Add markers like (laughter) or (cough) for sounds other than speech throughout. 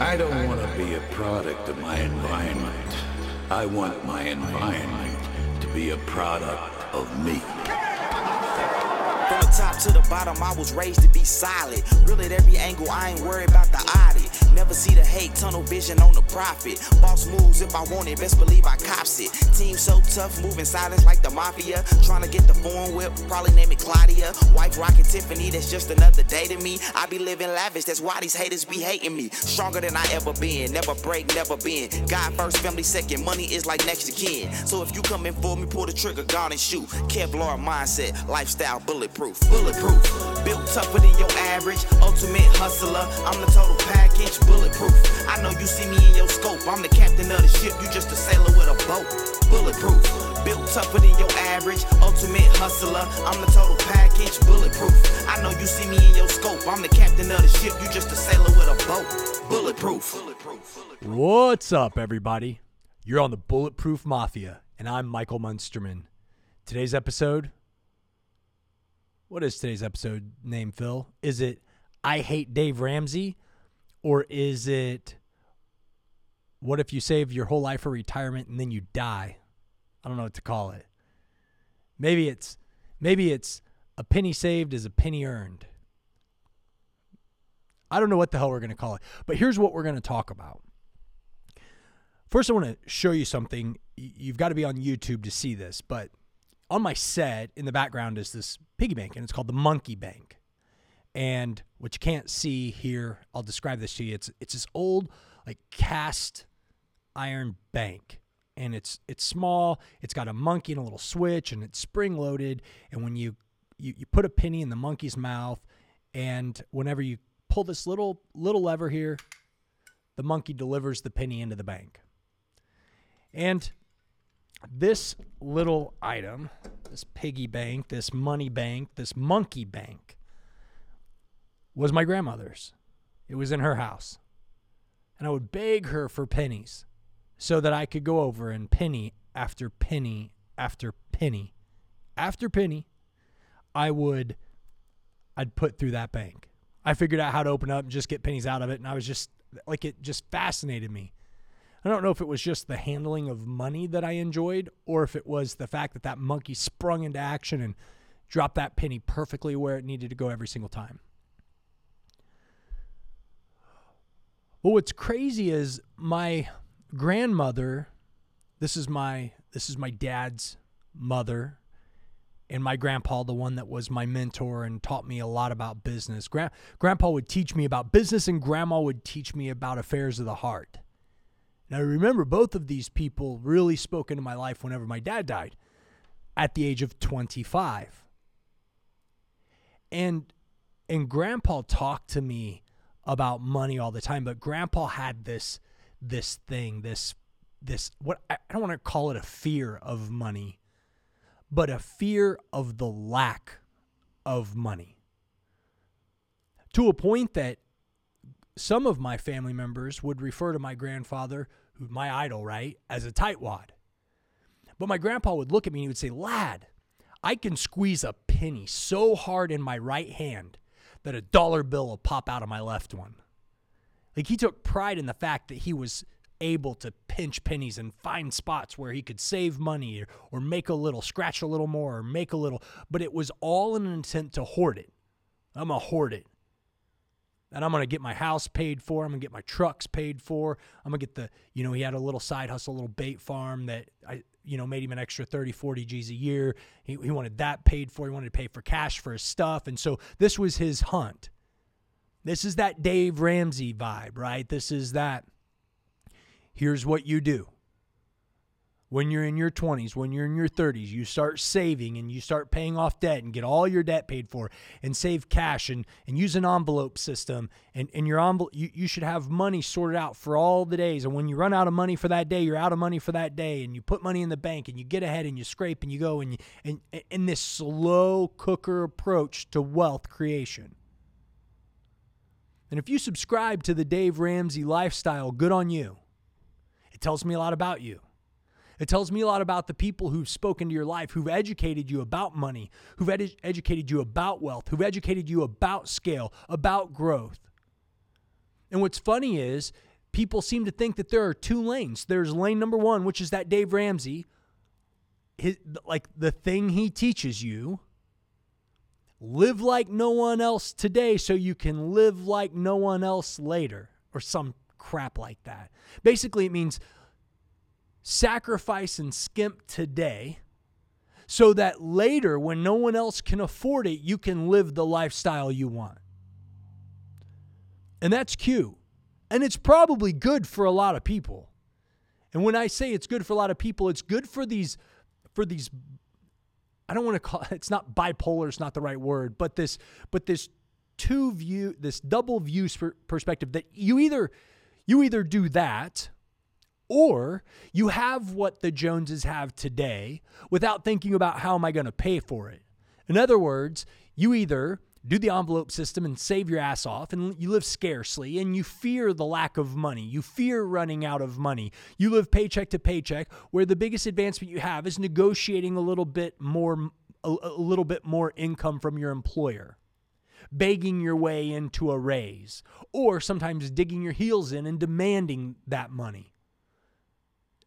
I don't want to be a product of my environment. I want my environment to be a product of me. Top to the bottom, I was raised to be solid. Real at every angle, I ain't worried about the audit. Never see the hate, tunnel vision on the profit. Boss moves if I want it, best believe I cops it. Team so tough, moving silence like the mafia. Trying to get the foreign whip, probably name it Claudia. Wife rockin' Tiffany, that's just another day to me. I be living lavish, that's why these haters be hating me. Stronger than I ever been, never break, never been. God first, family second, money is like next to kin. So if you come in for me, pull the trigger, guard and shoot. Kevlar mindset, lifestyle bulletproof, bulletproof. Built tougher than your average, ultimate hustler. I'm the total package, bulletproof. I know you see me in your scope. I'm the captain of the ship, you just a sailor with a boat. Bulletproof. Built tougher than your average, ultimate hustler. I'm the total package, bulletproof. I know you see me in your scope. I'm the captain of the ship, you just a sailor with a boat. Bulletproof. What's up, everybody? You're on the Bulletproof Mafia, and I'm Michael Munsterman. Today's episode. What is today's episode name, Phil? Is it I Hate Dave Ramsey? Or is it What if you save your whole life for retirement and then you die? I don't know what to call it. Maybe it's maybe it's a penny saved is a penny earned. I don't know what the hell we're going to call it. But here's what we're going to talk about. First, I want to show you something. You've got to be on YouTube to see this, but on my set in the background is this piggy bank, and it's called the Monkey Bank. And what you can't see here, I'll describe this to you. It's it's this old like cast iron bank, and it's it's small. It's got a monkey and a little switch, and it's spring loaded. And when you you, you put a penny in the monkey's mouth, and whenever you pull this little little lever here, the monkey delivers the penny into the bank. And this little item, this piggy bank, this money bank, this monkey bank, was my grandmother's. It was in her house. And I would beg her for pennies so that I could go over and penny after penny after penny after penny, I would I'd put through that bank. I figured out how to open up and just get pennies out of it, and I was just like it just fascinated me. I don't know if it was just the handling of money that I enjoyed, or if it was the fact that that monkey sprung into action and dropped that penny perfectly where it needed to go every single time. Well, what's crazy is my grandmother. This is my this is my dad's mother, and my grandpa, the one that was my mentor and taught me a lot about business. Gra- grandpa would teach me about business, and grandma would teach me about affairs of the heart. Now, I remember both of these people really spoke into my life whenever my dad died at the age of 25. And and grandpa talked to me about money all the time, but grandpa had this this thing, this this what I don't want to call it a fear of money, but a fear of the lack of money. To a point that some of my family members would refer to my grandfather, my idol, right, as a tightwad. But my grandpa would look at me and he would say, Lad, I can squeeze a penny so hard in my right hand that a dollar bill will pop out of my left one. Like he took pride in the fact that he was able to pinch pennies and find spots where he could save money or, or make a little, scratch a little more, or make a little, but it was all in an intent to hoard it. I'm to hoard it and I'm going to get my house paid for. I'm going to get my trucks paid for. I'm going to get the, you know, he had a little side hustle, a little bait farm that I, you know, made him an extra 30, 40 G's a year. He, he wanted that paid for. He wanted to pay for cash for his stuff. And so this was his hunt. This is that Dave Ramsey vibe, right? This is that. Here's what you do when you're in your 20s, when you're in your 30s, you start saving and you start paying off debt and get all your debt paid for and save cash and, and use an envelope system. And, and your envelope, you, you should have money sorted out for all the days. And when you run out of money for that day, you're out of money for that day. And you put money in the bank and you get ahead and you scrape and you go and, you, and, and this slow cooker approach to wealth creation. And if you subscribe to the Dave Ramsey lifestyle, good on you. It tells me a lot about you. It tells me a lot about the people who've spoken to your life, who've educated you about money, who've ed- educated you about wealth, who've educated you about scale, about growth. And what's funny is people seem to think that there are two lanes. There's lane number one, which is that Dave Ramsey, his, like the thing he teaches you. Live like no one else today so you can live like no one else later, or some crap like that. Basically, it means sacrifice and skimp today so that later, when no one else can afford it, you can live the lifestyle you want. And that's cute. And it's probably good for a lot of people. And when I say it's good for a lot of people, it's good for these for these I don't want to call (laughs) it's not bipolar, it's not the right word, but this but this two view this double view perspective that you either you either do that or you have what the Joneses have today without thinking about how am I going to pay for it. In other words, you either do the envelope system and save your ass off and you live scarcely and you fear the lack of money. You fear running out of money. You live paycheck to paycheck where the biggest advancement you have is negotiating a little bit more a, a little bit more income from your employer. Begging your way into a raise or sometimes digging your heels in and demanding that money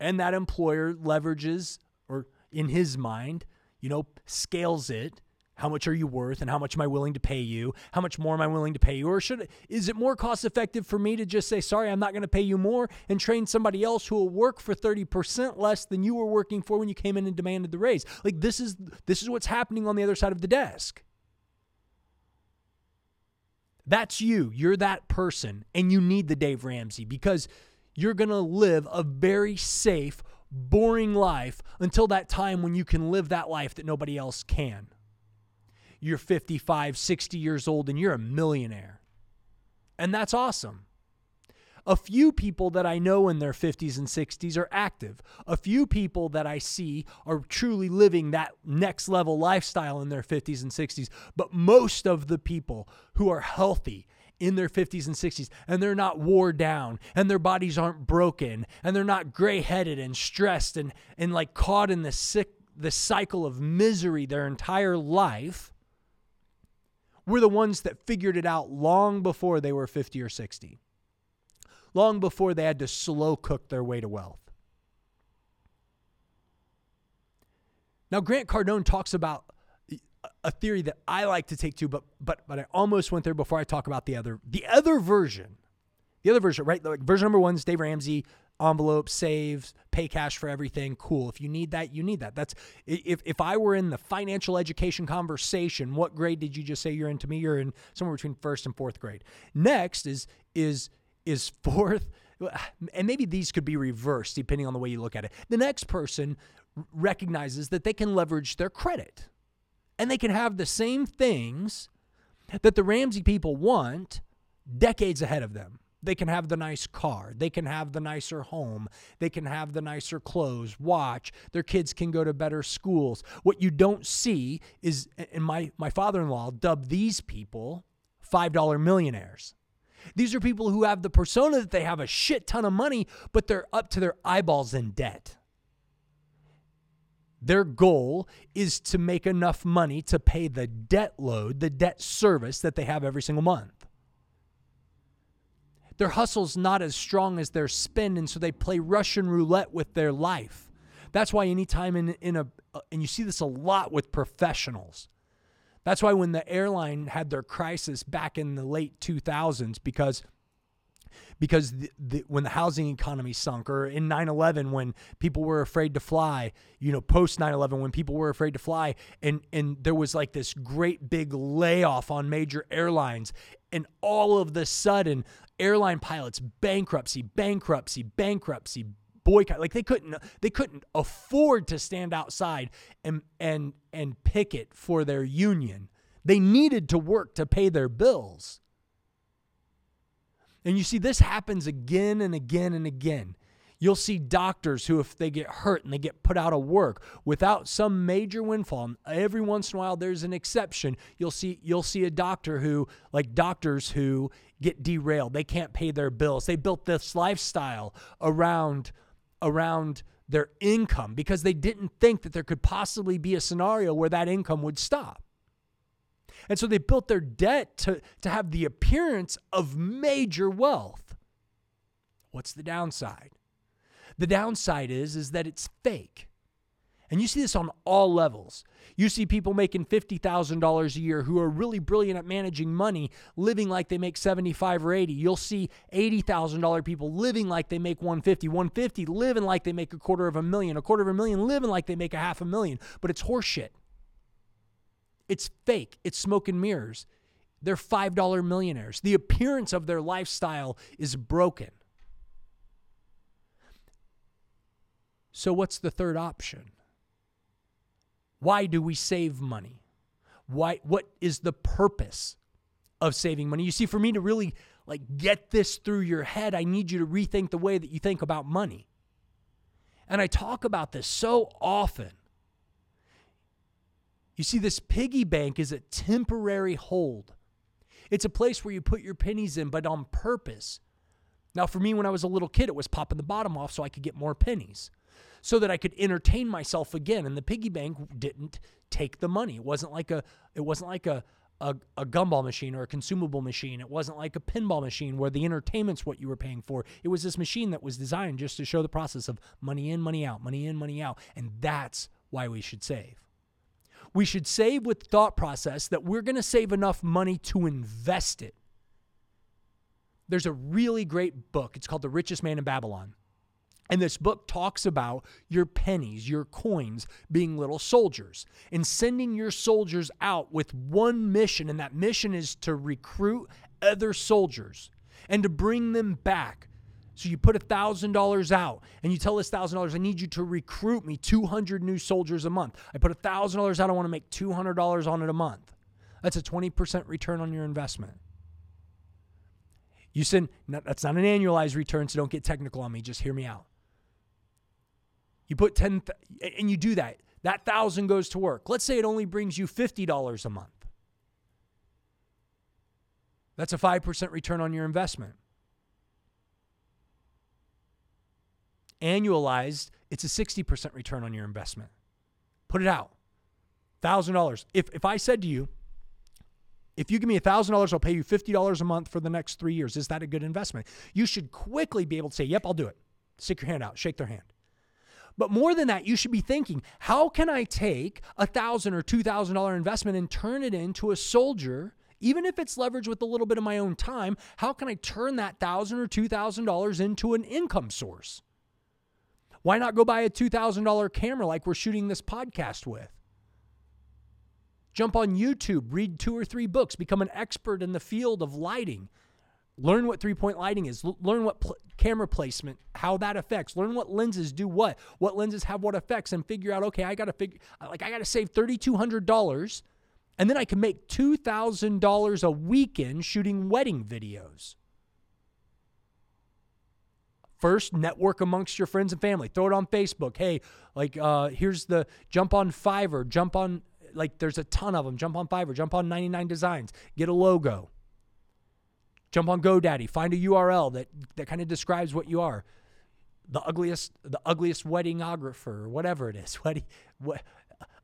and that employer leverages or in his mind, you know, scales it. How much are you worth and how much am I willing to pay you? How much more am I willing to pay you? Or should is it more cost effective for me to just say, "Sorry, I'm not going to pay you more" and train somebody else who will work for 30% less than you were working for when you came in and demanded the raise? Like this is this is what's happening on the other side of the desk. That's you. You're that person and you need the Dave Ramsey because you're going to live a very safe, boring life until that time when you can live that life that nobody else can. You're 55, 60 years old, and you're a millionaire. And that's awesome. A few people that I know in their 50s and 60s are active. A few people that I see are truly living that next level lifestyle in their 50s and 60s. But most of the people who are healthy in their 50s and 60s and they're not wore down and their bodies aren't broken and they're not gray-headed and stressed and and like caught in the sick the cycle of misery their entire life we're the ones that figured it out long before they were 50 or 60 long before they had to slow cook their way to wealth. Now grant cardone talks about a theory that I like to take to, but but but I almost went there before I talk about the other the other version. The other version, right? Like version number one is Dave Ramsey, envelope, saves, pay cash for everything. Cool. If you need that, you need that. That's if if I were in the financial education conversation, what grade did you just say you're in? To me, you're in somewhere between first and fourth grade. Next is is is (laughs) fourth, and maybe these could be reversed depending on the way you look at it. The next person recognizes that they can leverage their credit and they can have the same things that the Ramsey people want decades ahead of them. They can have the nice car. They can have the nicer home. They can have the nicer clothes, watch. Their kids can go to better schools. What you don't see is, and my, my father in law dubbed these people $5 millionaires. These are people who have the persona that they have a shit ton of money, but they're up to their eyeballs in debt. Their goal is to make enough money to pay the debt load, the debt service that they have every single month. Their hustle's not as strong as their spend, and so they play Russian roulette with their life. That's why anytime in, in a, and you see this a lot with professionals. That's why when the airline had their crisis back in the late 2000s, because because the, the, when the housing economy sunk or in 9-11 when people were afraid to fly you know post 9-11 when people were afraid to fly and and there was like this great big layoff on major airlines and all of the sudden airline pilots bankruptcy bankruptcy bankruptcy boycott like they couldn't they couldn't afford to stand outside and and and picket for their union. They needed to work to pay their bills and you see, this happens again and again and again. You'll see doctors who, if they get hurt and they get put out of work without some major windfall, every once in a while there's an exception. You'll see you'll see a doctor who, like doctors who get derailed, they can't pay their bills. They built this lifestyle around around their income because they didn't think that there could possibly be a scenario where that income would stop. And so they built their debt to, to have the appearance of major wealth. What's the downside? The downside is is that it's fake. And you see this on all levels. You see people making $50,000 a year who are really brilliant at managing money, living like they make 75 or 80. You'll see $80,000 people living like they make 150, 150 living like they make a quarter of a million, a quarter of a million living like they make a half a million. But it's horseshit. It's fake. It's smoke and mirrors. They're $5 millionaires. The appearance of their lifestyle is broken. So, what's the third option? Why do we save money? Why what is the purpose of saving money? You see for me to really like get this through your head, I need you to rethink the way that you think about money. And I talk about this so often. You see this piggy bank is a temporary hold. It's a place where you put your pennies in but on purpose. Now for me when I was a little kid it was popping the bottom off so I could get more pennies so that I could entertain myself again. And the piggy bank didn't take the money. It wasn't like a it wasn't like a a, a gumball machine or a consumable machine. It wasn't like a pinball machine where the entertainment's what you were paying for. It was this machine that was designed just to show the process of money in, money out, money in, money out. And that's why we should save. We should save with thought process that we're going to save enough money to invest it. There's a really great book. It's called The Richest Man in Babylon. And this book talks about your pennies, your coins being little soldiers and sending your soldiers out with one mission. And that mission is to recruit other soldiers and to bring them back. So you put $1,000 out and you tell this $1,000, I need you to recruit me 200 new soldiers a month. I put $1,000 out, I want to make $200 on it a month. That's a 20% return on your investment. You send, that's not an annualized return, so don't get technical on me. Just hear me out. You put 10 and you do that. That 1000 goes to work. Let's say it only brings you $50 a month. That's a 5% return on your investment. Annualized, it's a 60% return on your investment. Put it out. $1,000. If, if I said to you, if you give me $1,000, I'll pay you $50 a month for the next three years, is that a good investment? You should quickly be able to say, Yep, I'll do it. Stick your hand out, shake their hand. But more than that, you should be thinking, how can I take a thousand or two thousand dollar investment and turn it into a soldier? Even if it's leveraged with a little bit of my own time, how can I turn that thousand or two thousand dollars into an income source? Why not go buy a two thousand dollar camera like we're shooting this podcast with? Jump on YouTube, read two or three books, become an expert in the field of lighting. Learn what three point lighting is. L- learn what pl- camera placement, how that affects. Learn what lenses do what. What lenses have what effects, and figure out. Okay, I got to figure. Like I got to save thirty two hundred dollars, and then I can make two thousand dollars a weekend shooting wedding videos. First, network amongst your friends and family. Throw it on Facebook. Hey, like uh, here's the jump on Fiverr. Jump on like there's a ton of them. Jump on Fiverr. Jump on 99 Designs. Get a logo Jump on GoDaddy, find a URL that, that kind of describes what you are. The ugliest, the ugliest weddingographer, or whatever it is. (laughs) Wedding, what,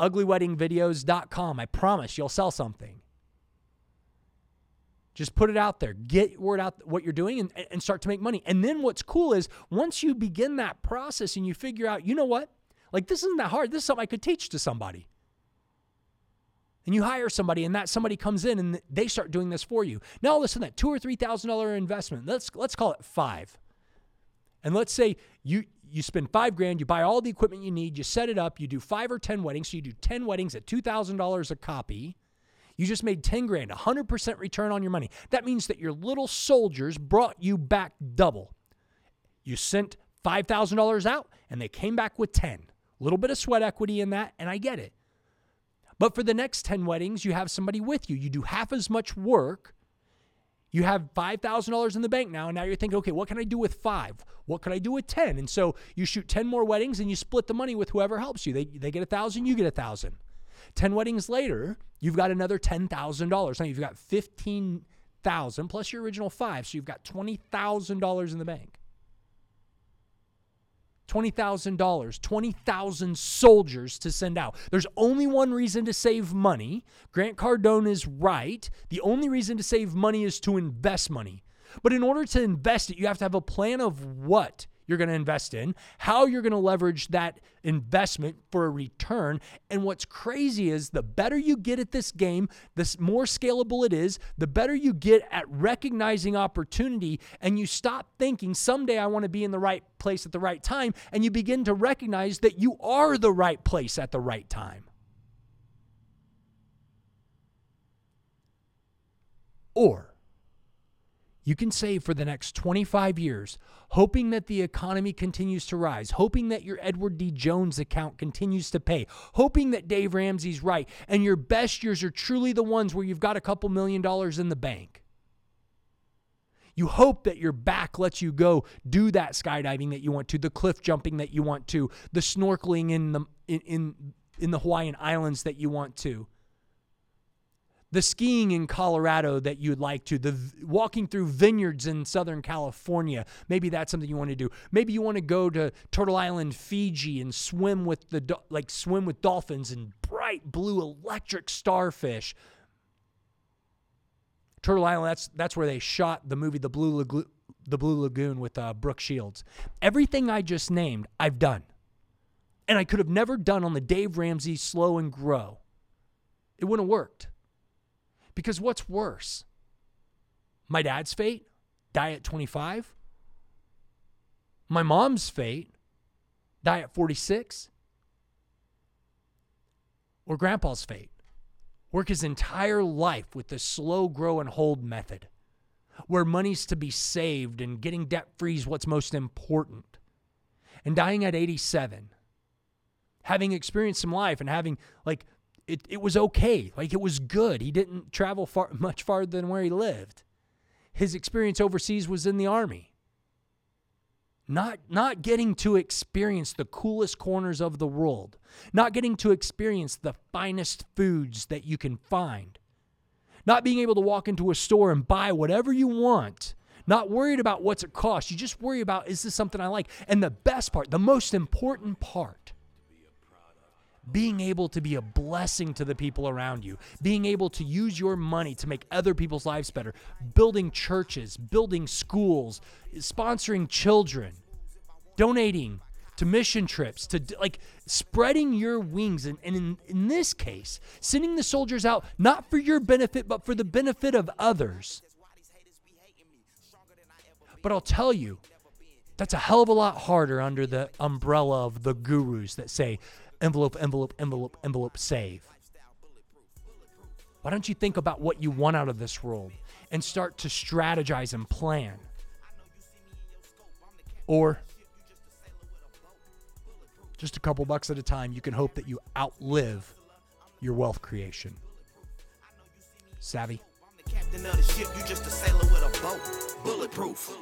uglyweddingvideos.com. I promise you'll sell something. Just put it out there. Get word out what you're doing and, and start to make money. And then what's cool is once you begin that process and you figure out, you know what? Like this isn't that hard. This is something I could teach to somebody and you hire somebody and that somebody comes in and they start doing this for you. Now listen, that two or three thousand dollar investment, let's let's call it five. And let's say you you spend five grand, you buy all the equipment you need, you set it up, you do five or ten weddings, so you do ten weddings at two thousand dollars a copy. You just made 10 grand, 100% return on your money. That means that your little soldiers brought you back double. You sent $5,000 out and they came back with 10. A little bit of sweat equity in that, and I get it. But for the next 10 weddings, you have somebody with you. You do half as much work. You have $5,000 in the bank now, and now you're thinking, okay, what can I do with five? What can I do with 10? And so you shoot 10 more weddings and you split the money with whoever helps you. They, they get a 1000 you get a 1000 10 weddings later, you've got another $10,000. Now you've got 15000 plus your original five, so you've got $20,000 in the bank. $20,000, 20,000 soldiers to send out. There's only one reason to save money. Grant Cardone is right. The only reason to save money is to invest money. But in order to invest it, you have to have a plan of what you're going to invest in, how you're going to leverage that investment for a return. And what's crazy is the better you get at this game, the more scalable it is, the better you get at recognizing opportunity. And you stop thinking, someday I want to be in the right place at the right time. And you begin to recognize that you are the right place at the right time. Or you can save for the next 25 years, hoping that the economy continues to rise, hoping that your Edward D. Jones account continues to pay, hoping that Dave Ramsey's right, and your best years are truly the ones where you've got a couple million dollars in the bank. You hope that your back lets you go do that skydiving that you want to, the cliff jumping that you want to, the snorkeling in the in in, in the Hawaiian Islands that you want to the skiing in Colorado that you'd like to, the walking through vineyards in Southern California. Maybe that's something you want to do. Maybe you want to go to Turtle Island, Fiji and swim with the like swim with dolphins and bright blue electric starfish. Turtle Island, that's that's where they shot the movie The Blue Lagoon, The Blue Lagoon with uh, Brooke Shields. Everything I just named, I've done. And I could have never done on the Dave Ramsey Slow and Grow. It wouldn't have worked. Because what's worse? My dad's fate, die at 25? My mom's fate, die at 46? Or grandpa's fate, work his entire life with the slow grow and hold method, where money's to be saved and getting debt free is what's most important, and dying at 87, having experienced some life and having like it, it was okay. Like it was good. He didn't travel far (laughs) much farther than where he lived. His experience overseas was in the army. Not not getting to experience the coolest corners of the world. Not getting to experience the finest foods that you can find. Not being able to walk into a store and buy whatever you want. Not worried about what's it cost. You just worry about is this something I like? And the best part, the most important part being able to be a blessing to the people around you, being able to use your money to make other people's lives better, building churches, building schools, sponsoring children, donating to mission trips, to like spreading your wings. And, and in, in this case, sending the soldiers out not for your benefit, but for the benefit of others. But I'll tell you, that's a hell of a lot harder under the umbrella of the gurus that say, envelope, envelope, envelope, envelope, save. Why don't you think about what you want out of this world and start to strategize and plan? Or just a couple bucks at a time, you can hope that you outlive your wealth creation. Savvy? Captain of the ship, you just a sailor with a boat. Bulletproof.